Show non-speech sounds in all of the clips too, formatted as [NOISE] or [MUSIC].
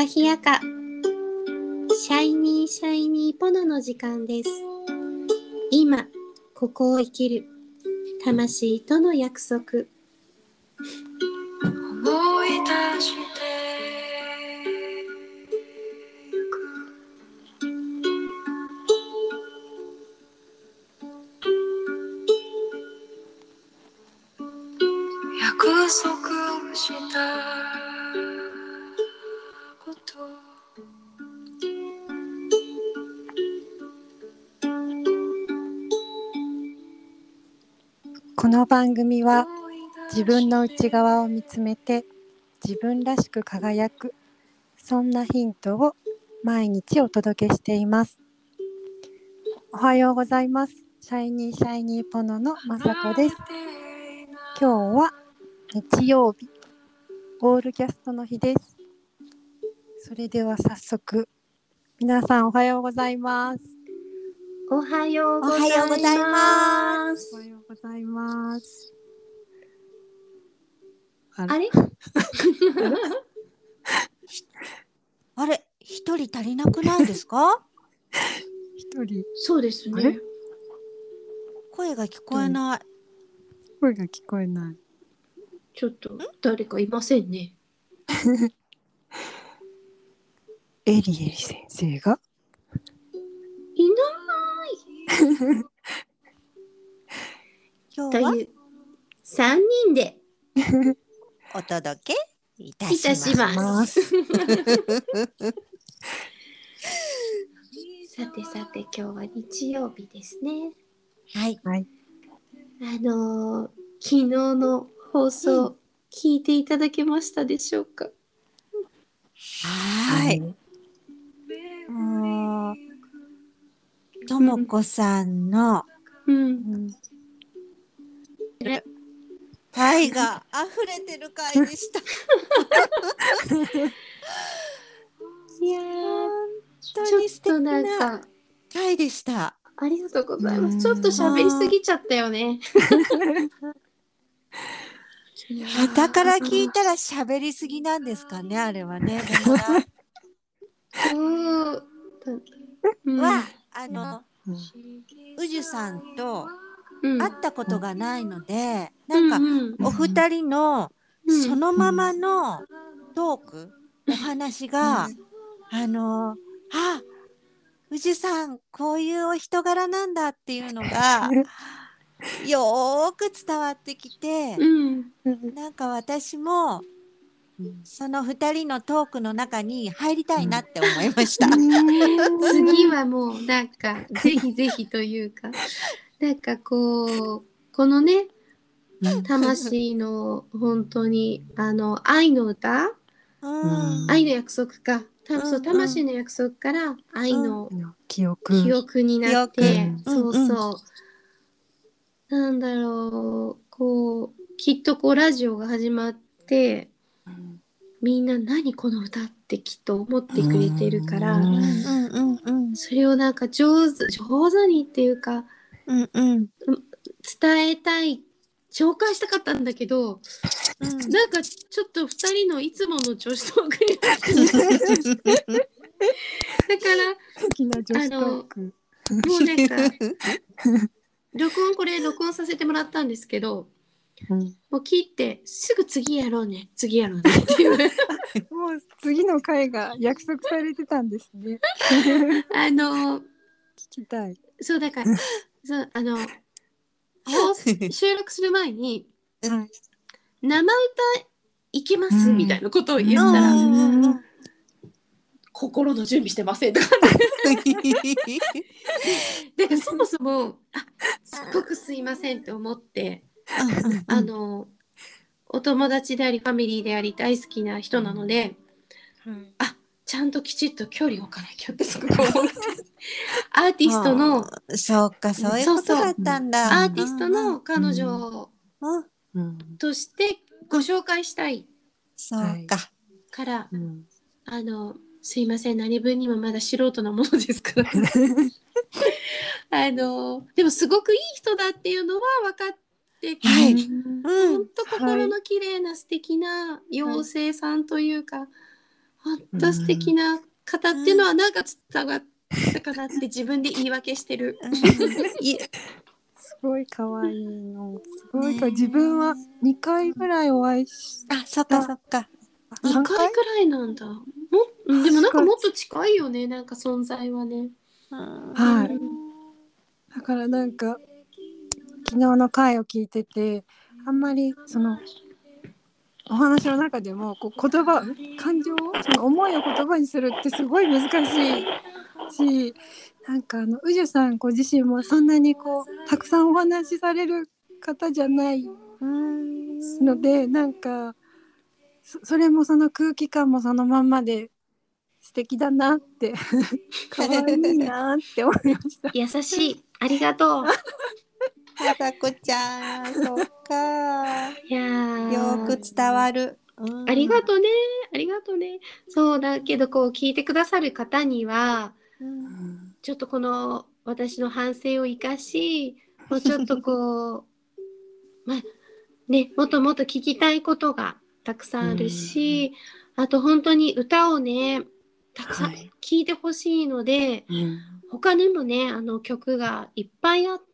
ロハ、カカヒヤカ、シャイニーシャイニーポノの時間です。今、ここを生きる、魂との約束。思い出しこの番組は自分の内側を見つめて自分らしく輝くそんなヒントを毎日お届けしています。おはようございます。シャイニーシャイニーポノのまさこです。今日は日曜日オールキャストの日です。それでは早速皆さんおはようございます。おはようごおはようございます。おはようございます。ああれ？[LAUGHS] あれ、一人足りなくないですか？一人。そうですね。声が聞こえない。声が聞こえない。ちょっと誰かいませんね。[LAUGHS] エリエリ先生が？今日はないという三人でお届けいたいしたます。します。す [LAUGHS] さてさて今日は日曜日ですね。はい。はいあのー昨日の放送、聞いていただけましたでしょうか？はい。もう、ともこさんのうん。愛が溢れてる回でした。[LAUGHS] いやー本ち当に素敵な回でした。ありがとうございます。うんちょっと喋りすぎちゃったよね。いやーだから聞いたら喋りすぎなんですかね、あれはね。[LAUGHS] うんは、あの、うん。宇治さんとうん。会ったことがないので、なんか、うんお二人のうん。そのままのトーク、お話が、あの、あ、宇治さん、こういうお人柄なんだっていうのが、[LAUGHS] よーく伝わってきて、うん。なんか私も、その二人のトークの中に入りたいなって思いました。次はもうなんか [LAUGHS] ぜひぜひというかなんかこうこのね魂の本当にあの愛の歌？うん。愛の約束か。たうん。そう魂の約束から愛の記憶。記憶になって、そうそう、なんだろうこうきっとこうラジオが始まってうんみんな何この歌ってきっと思ってくれてるから、うんうんうんうん。それをなんか上手上手にっていうかうんうん。伝えたい紹介したかったんだけどうん。なんかちょっと2人のいつもの女子トークになってるだか好きな女子トーク。らもうなんか録音これ録音させてもらったんですけどうん。もう切ってすぐ次やろうね。次やろうね。っていうもう次の回が約束されてたんですね。[LAUGHS] あの聞きたい。そうだから [LAUGHS] そうあの収録する前にはい生歌いけます、うん。みたいなことを言ったら、うん。うん心の準備してませんとか。[LAUGHS] だからそもそもあすっごくすいませんって思って、あのお友達でありファミリーであり大好きな人なので、あちゃんときちっと距離を置かなきゃってすごく思ってアーティストのそうかそういうことだったんだ。アーティストの彼女うんうん。としてご紹介したい。そうか。からうん。あのすいません。何分にもまだ素人なものですから。[LAUGHS] あのでもすごくいい人だっていうのは分かっって、はい。うんうん。ほんと心の綺麗な素敵な妖精さんというか、ほん。と素敵な方っていうのはなんか伝わったかなって自分で言い訳してる。いすごい可愛いの。すごいか、自分は2回ぐらいお会いしあ、そっかそっか。2三回？くらいなんだ。もうんでもなんかもっと近いよね、なんか存在はね。はい。うんだからなんか昨日の回を聞いててあんまりそのお話の中でもこう言葉感情その思いを言葉にするってすごい難しいしなんかあの宇治さんご自身もそんなにこうたくさんお話しされる方じゃないのでなんかそそれもその空気感もそのまんまで素敵だなって可愛いなって思いました。優しい。ありがとう。あさこちゃん、そっか。いやーよく伝わる。うんありがとうね。ありがとうね。そうだけど、こう聞いてくださる方には、うんちょっとこの私の反省を生かし、もうちょっとこう、[LAUGHS] まあ、ね、もっともっと聞きたいことがたくさんあるし、あと本当に歌をね、たくさんはい聴いてほしいので、他にもね、あの曲がいっぱいあって、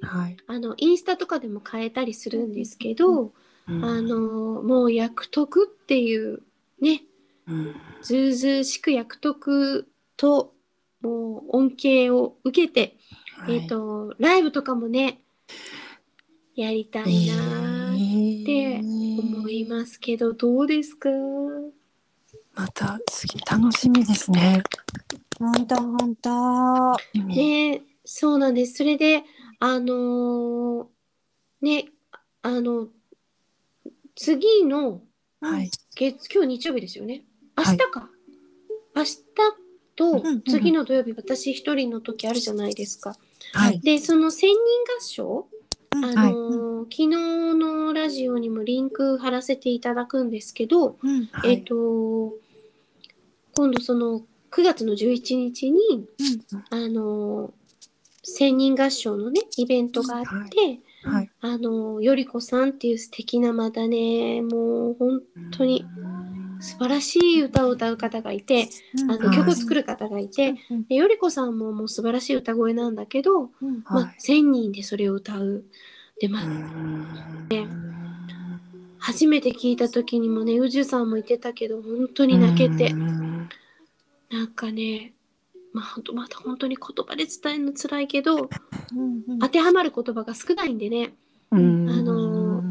はい。あの、インスタとかでも変えたりするんですけど、あの、もう役得っていうね、ずうずうしく役得と、もう恩恵を受けて、えっ、と、ライブとかもね、やりたいなーって思いますけど、どうですか？また次楽しみですね。ほんとほんと。ねそうなんです。それで、あのーね、あの、次のはい。月、今日日曜日ですよね。明はい日か。明日とうんうん次の土曜日、私一人の時あるじゃないですか。はい。で、その千人合唱、うんあのー昨日のラジオにもリンク貼らせていただくんですけど、うんはいえっ、と、今度その9月の11日に、あのー千人合唱のね、イベントがあって、はい。あのーよりこさんっていう素敵なまたね、もう本当に素晴らしい歌を歌う方がいて、あのはい曲を作る方がいて、うん。でよりこさんももう素晴らしい歌声なんだけど、うん。まあ、1000人でそれを歌う。で、まあ、初めて聞いた時にもね、宇治さんも言ってたけど、本当に泣けて、なんかね、まあ、ほんとまた本当に言葉で伝えるの辛いけど、うんうん。当てはまる言葉が少ないんでね、うん。あの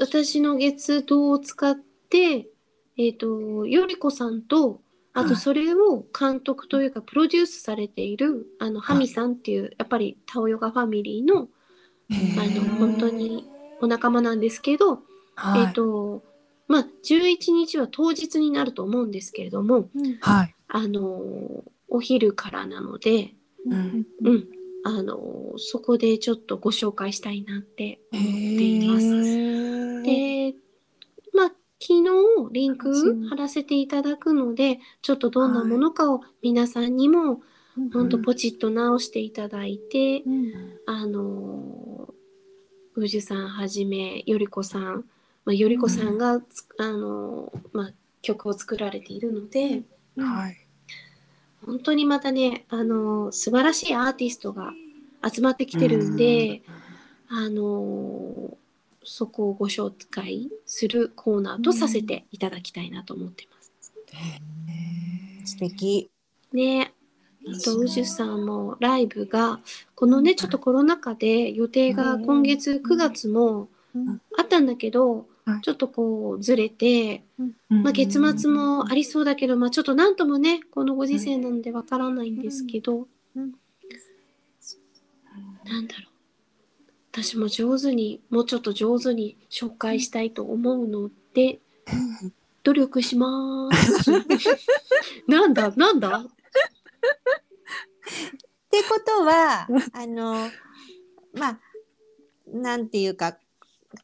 私の月堂を使って、えっ、と、よりこさんと、あとはい。それを監督というかプロデュースされている、あの、ハミさんっていう、やっぱりタオヨガファミリーの、あの、本当にお仲間なんですけど、はい、えっ、と、まあ、11日は当日になると思うんですけれども、うんはい。あの、お昼からなので、うん。うん、あの、そこでちょっとご紹介したいなって思っています。で、まあ、昨日リンク貼らせていただくので、ちょっとどんなものかを皆さんにも、ほんとポチッと直していただいて、うん。あの、宇治さんはじめ、よりこさん、まあ、よりこさんがつ、あの、まあ、曲を作られているので、はい。本当にまたね、あの、素晴らしいアーティストが集まってきてるんで、あの、そこをご紹介するコーナーとさせていただきたいなと思ってます。素敵。ねあと、宇治さんもライブが、このね、ちょっとコロナ禍で予定が今月9月もうんあったんだけどはい、ちょっとこうずれて、まあ、月末もありそうだけど、まあ、ちょっとなんともね、このご時世なのでわからないんですけど、うん。なんだろう。私も上手に、もうちょっと上手に紹介したいと思うので、努力しまーす。[LAUGHS] なんだ？なんだ？ってことは、あの、まあ、なんていうか、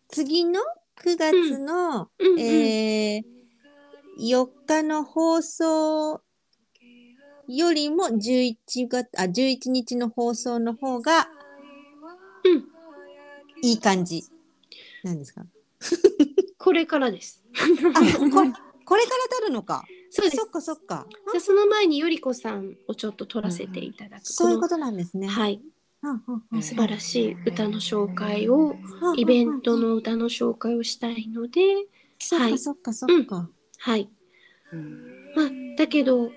次の9月の、うん。うん。えー4日の放送よりも11月、あ、11日の放送の方が、うん。いい感じなんですか？[LAUGHS] これからです。あこれこれから撮るのか。そうです。そっかそっか。でその前によりこさんをちょっと撮らせていただく。そういうことなんですね、はい、うんうんうん素晴らしい歌の紹介を、イベントの歌の紹介をしたいので、そっかそっかそっか、はい。まあ、だけど、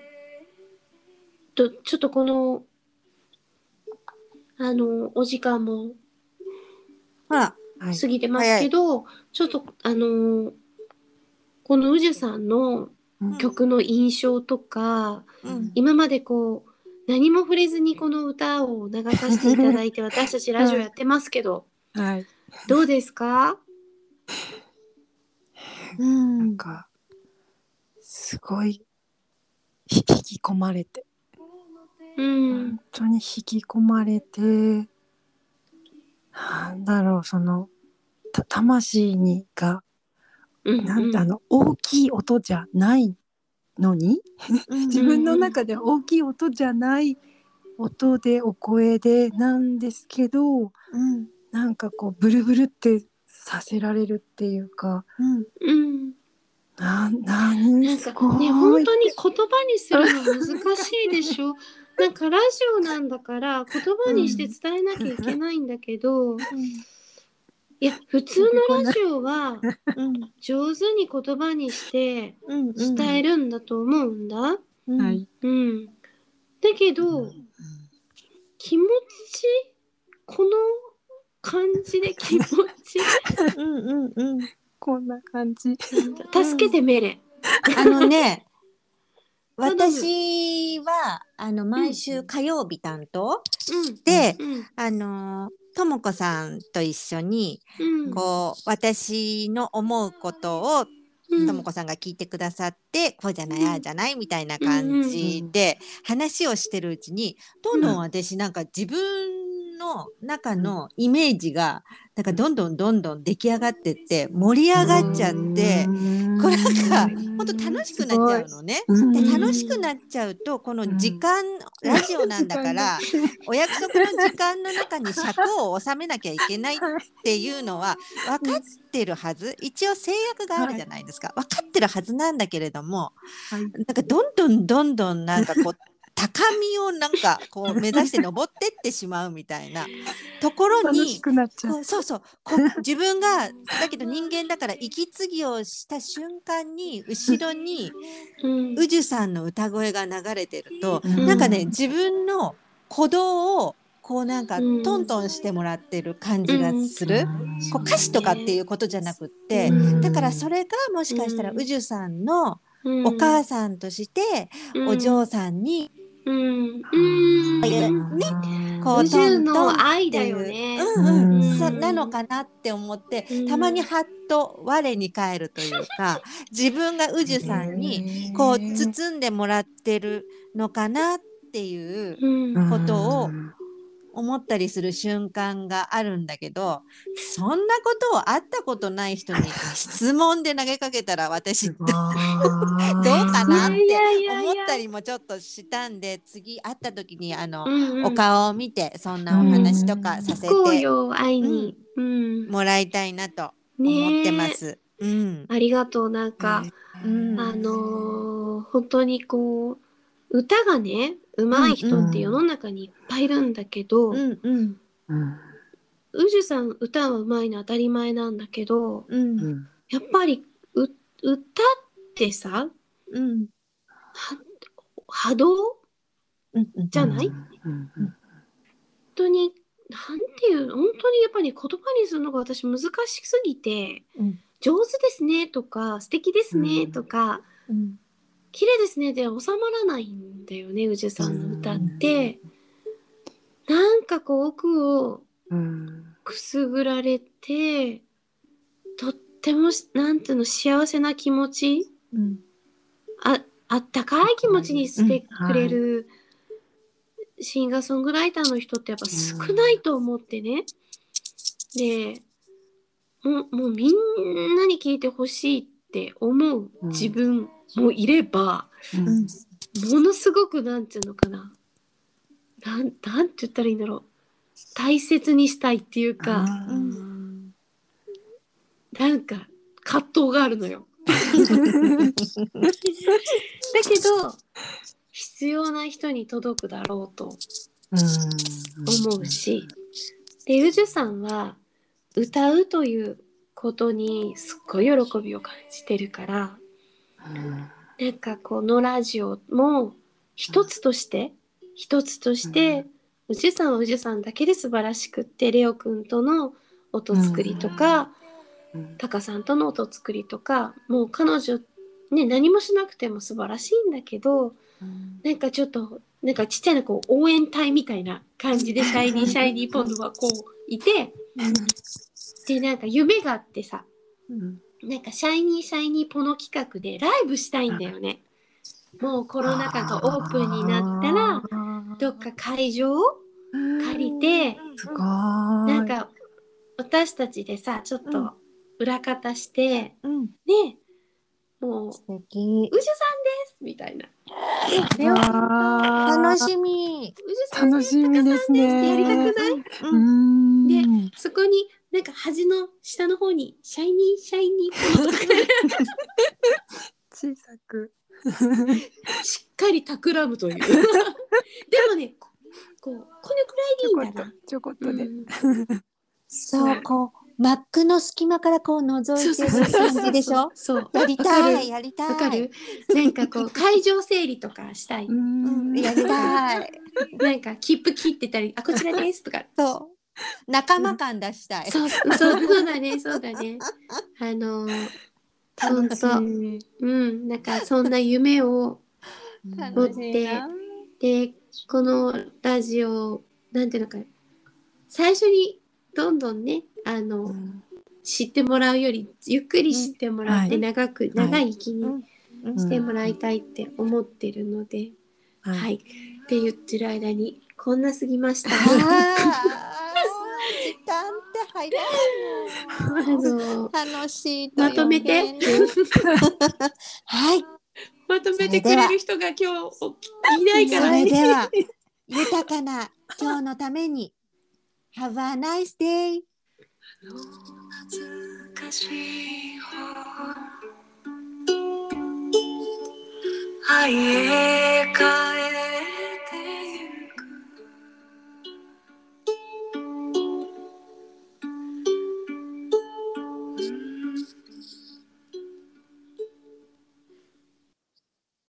とちょっとこの、あの、お時間もほら。はい。過ぎてますけど、ちょっと、あの、この宇治さんのうん。曲の印象とか、うん。今までこう、何も触れずにこの歌を流させていただいて、私たちラジオやってますけど、はい。どうですか？うん。なんか、すごい、引き込まれて、うん。本。当に引き込まれて、なんだろう、その、た魂にが、うん。なんだあの、大きい音じゃないのに、自分の中で大きい音じゃない音でお声でなんですけど、うんなんかこう、ブルブルってさせられるっていうか、うんうん。なん、ななん。かね、本当に言葉にするの難しいでしょ？[LAUGHS] なんかラジオなんだから言葉にして伝えなきゃいけないんだけど、いや普通のラジオはうん上手に言葉にしてうん伝えるんだと思うんだ。うんはい。うん。だけど気持ちこの感じで気持ちうんうんうんこんな感じ。なんだ助けてメレ。あのね [LAUGHS] 頼む私はあの毎週火曜日担当うん。で、うん。あのともこさんと一緒にうん。こう私の思うことをうん。ともこさんが聞いてくださって、こうじゃないああじゃないみたいな感じで話をしてるうちにどんどん。私なんか自分の中のイメージがなんかどんどんどんどん出来上がってって盛り上がっちゃってこれなんかほんと楽しくなっちゃうのね。うん。で楽しくなっちゃうとこの時間、ラジオなんだから [LAUGHS] お約束の時間の中に尺を収めなきゃいけないっていうのは分かってるはず。一応制約があるじゃないですか、分かってるはずなんだけれどもはい。なんかどんどんどんどんなんかこう高みをなんかこう目指して登ってってしまうみたいな [LAUGHS] ところにそうそうこ自分がだけど人間だから息継ぎをした瞬間に後ろにうん。宇治さんの歌声が流れてると、うん。なんかね自分の鼓動をこうなんかうん。トントンしてもらってる感じがする、こう歌詞とかっていうことじゃなくって、うん。だからそれがもしかしたらうん宇治さんのうんお母さんとしてお嬢さんにうん。うん。ねこうトントンのって愛だいうよね。うんうん。うん。そなのかなって思って、うん。たまにハッと我に返るというか [LAUGHS] 自分が宇治さんにこう包んでもらってるのかなっていううん。ことを思ったりする瞬間があるんだけどそんなことを会ったことない人に質問で投げかけたら私 [LAUGHS] どうかなって思ったりもちょっとしたんで次会った時にあの、うんうん。お顔を見てそんなお話とかさせてよ愛に。うん。もらいたいなと思ってます。うん。ありがとうなんか、うんあのー本当にこう歌がね上手い人って世の中にいっぱいいるんだけど、うんうん。宇治さん歌は上手いの当たり前なんだけどうん。やっぱりう歌ってさうんは波動？うん。うんじゃない、本当になんていう本当にやっぱり言葉にするのが私難しすぎて、うん。上手ですねとか素敵ですねうんとか、うん綺麗ですね。で収まらないんだよね。宇治さんの歌って、なんかこう奥をくすぐられてとってもなんていうの幸せな気持ち？うん。ああったかい気持ちにしてくれるシンガーソングライターの人ってやっぱ少ないと思ってね。でもうもうみんなに聞いてほしいって思う自分もいれば、うん。ものすごくなんていうのかな。なんなんて言ったらいいんだろう。大切にしたいっていうか、なんか葛藤があるのよ。だけど必要な人に届くだろうと思うし。で宇治さんは歌うということにすっごい喜びを感じてるからなんかこのラジオも一つとして一つとして宇治さんは宇治さんだけで素晴らしくってレオくんとの音作りとかタカさんとの音作りとかもう彼女ね何もしなくても素晴らしいんだけどなんかちょっとなんかちっちゃなこう応援隊みたいな感じで [LAUGHS] シャイニーシャイニーポンドはこういてでなんか夢があってさなんかシャイニーシャイニーポノ企画でライブしたいんだよね。もうコロナ禍がオープンになったらどっか会場を借りてすごいなんか私たちでさちょっと裏方して、うん、ねもう素敵「宇治さんです!」みたいな。でわー楽しみ。宇治さん楽しみですねタカさんですってやりたくない？うーんでそこになんか端の下の方に「シャイニーシャイニーポノ」とか小さくしっかり企むという。[LAUGHS] でもねここうこれくらいでいいんだな。ちょこっとで、うんそう、こう、マックの隙間からこう覗いてる感じでしょ？そう。やりたい、るやりたい。わかるなんかこう [LAUGHS] 会場整理とかしたい。うーんやりたい。[LAUGHS] なんか切符切ってたり、あ、こちらですとか。そう。仲間感出したい。そうそうそうだね、そうだね。あのー、ほんと、うん、なんかそんな夢を楽しいな。で、このラジオ、なんていうのか、最初にどんどんね、あの、知ってもらうより、ゆっくり知ってもらって、うん。長く、長い生きにうん。してもらいたいって思ってるので、ははい。い。って言ってる間に、こんな過ぎました。ああ、時間って早いあのの。楽しいとまとめてはい。まとめてくれる人が今日いないそからね。れでは、豊かな今日のために、Have a nice day! 懐かしい本愛へ帰